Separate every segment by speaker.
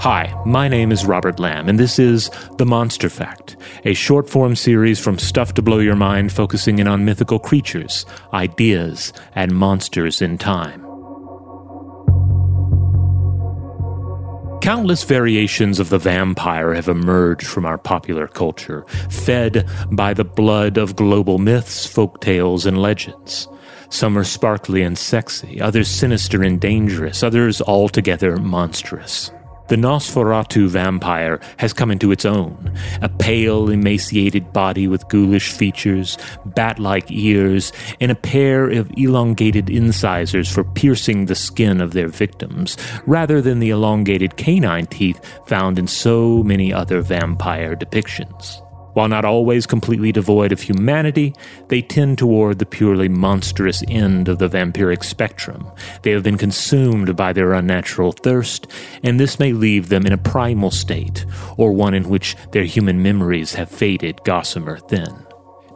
Speaker 1: Hi, my name is Robert Lamb, and this is The Monster Fact, a short form series from Stuff to Blow Your Mind focusing in on mythical creatures, ideas, and monsters in time. Countless variations of the vampire have emerged from our popular culture, fed by the blood of global myths, folk tales, and legends. Some are sparkly and sexy, others sinister and dangerous, others altogether monstrous. The Nosferatu vampire has come into its own. A pale, emaciated body with ghoulish features, bat like ears, and a pair of elongated incisors for piercing the skin of their victims, rather than the elongated canine teeth found in so many other vampire depictions. While not always completely devoid of humanity, they tend toward the purely monstrous end of the vampiric spectrum. They have been consumed by their unnatural thirst, and this may leave them in a primal state, or one in which their human memories have faded gossamer thin.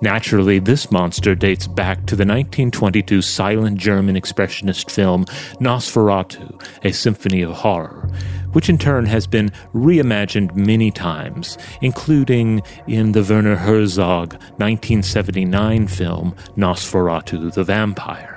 Speaker 1: Naturally, this monster dates back to the 1922 silent German expressionist film Nosferatu, A Symphony of Horror, which in turn has been reimagined many times, including in the Werner Herzog 1979 film Nosferatu the Vampire.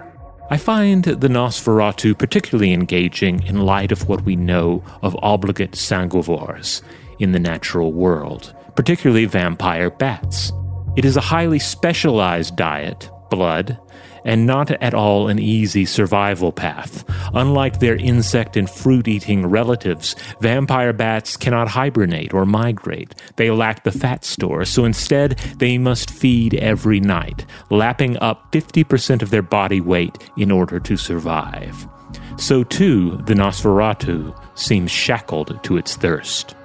Speaker 1: I find the Nosferatu particularly engaging in light of what we know of obligate sanguivores in the natural world, particularly vampire bats. It is a highly specialized diet, blood, and not at all an easy survival path. Unlike their insect and fruit eating relatives, vampire bats cannot hibernate or migrate. They lack the fat store, so instead they must feed every night, lapping up 50% of their body weight in order to survive. So too, the Nosferatu seems shackled to its thirst.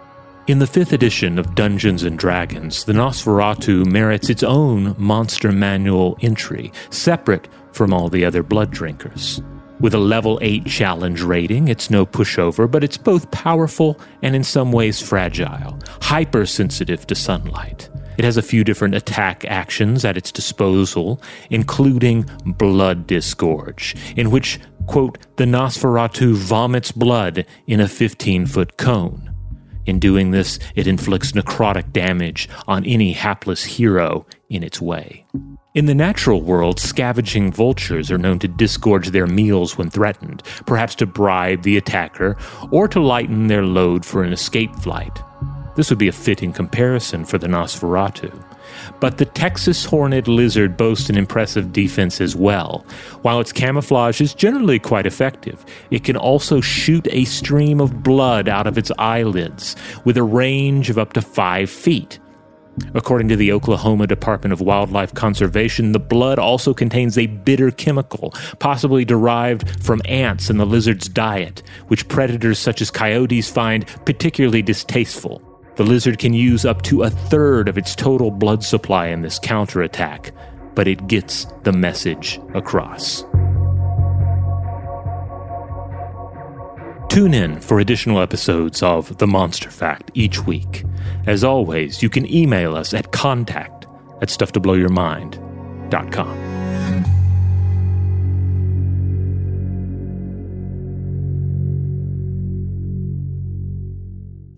Speaker 1: In the fifth edition of Dungeons and Dragons, the Nosferatu merits its own monster manual entry, separate from all the other blood drinkers. With a level 8 challenge rating, it's no pushover, but it's both powerful and in some ways fragile, hypersensitive to sunlight. It has a few different attack actions at its disposal, including Blood Disgorge, in which, quote, the Nosferatu vomits blood in a 15 foot cone. In doing this, it inflicts necrotic damage on any hapless hero in its way. In the natural world, scavenging vultures are known to disgorge their meals when threatened, perhaps to bribe the attacker or to lighten their load for an escape flight. This would be a fitting comparison for the Nosferatu. But the Texas horned lizard boasts an impressive defense as well. While its camouflage is generally quite effective, it can also shoot a stream of blood out of its eyelids with a range of up to five feet. According to the Oklahoma Department of Wildlife Conservation, the blood also contains a bitter chemical, possibly derived from ants in the lizard's diet, which predators such as coyotes find particularly distasteful. The lizard can use up to a third of its total blood supply in this counterattack, but it gets the message across. Tune in for additional episodes of The Monster Fact each week. As always, you can email us at contact at stufftoblowyourmind.com.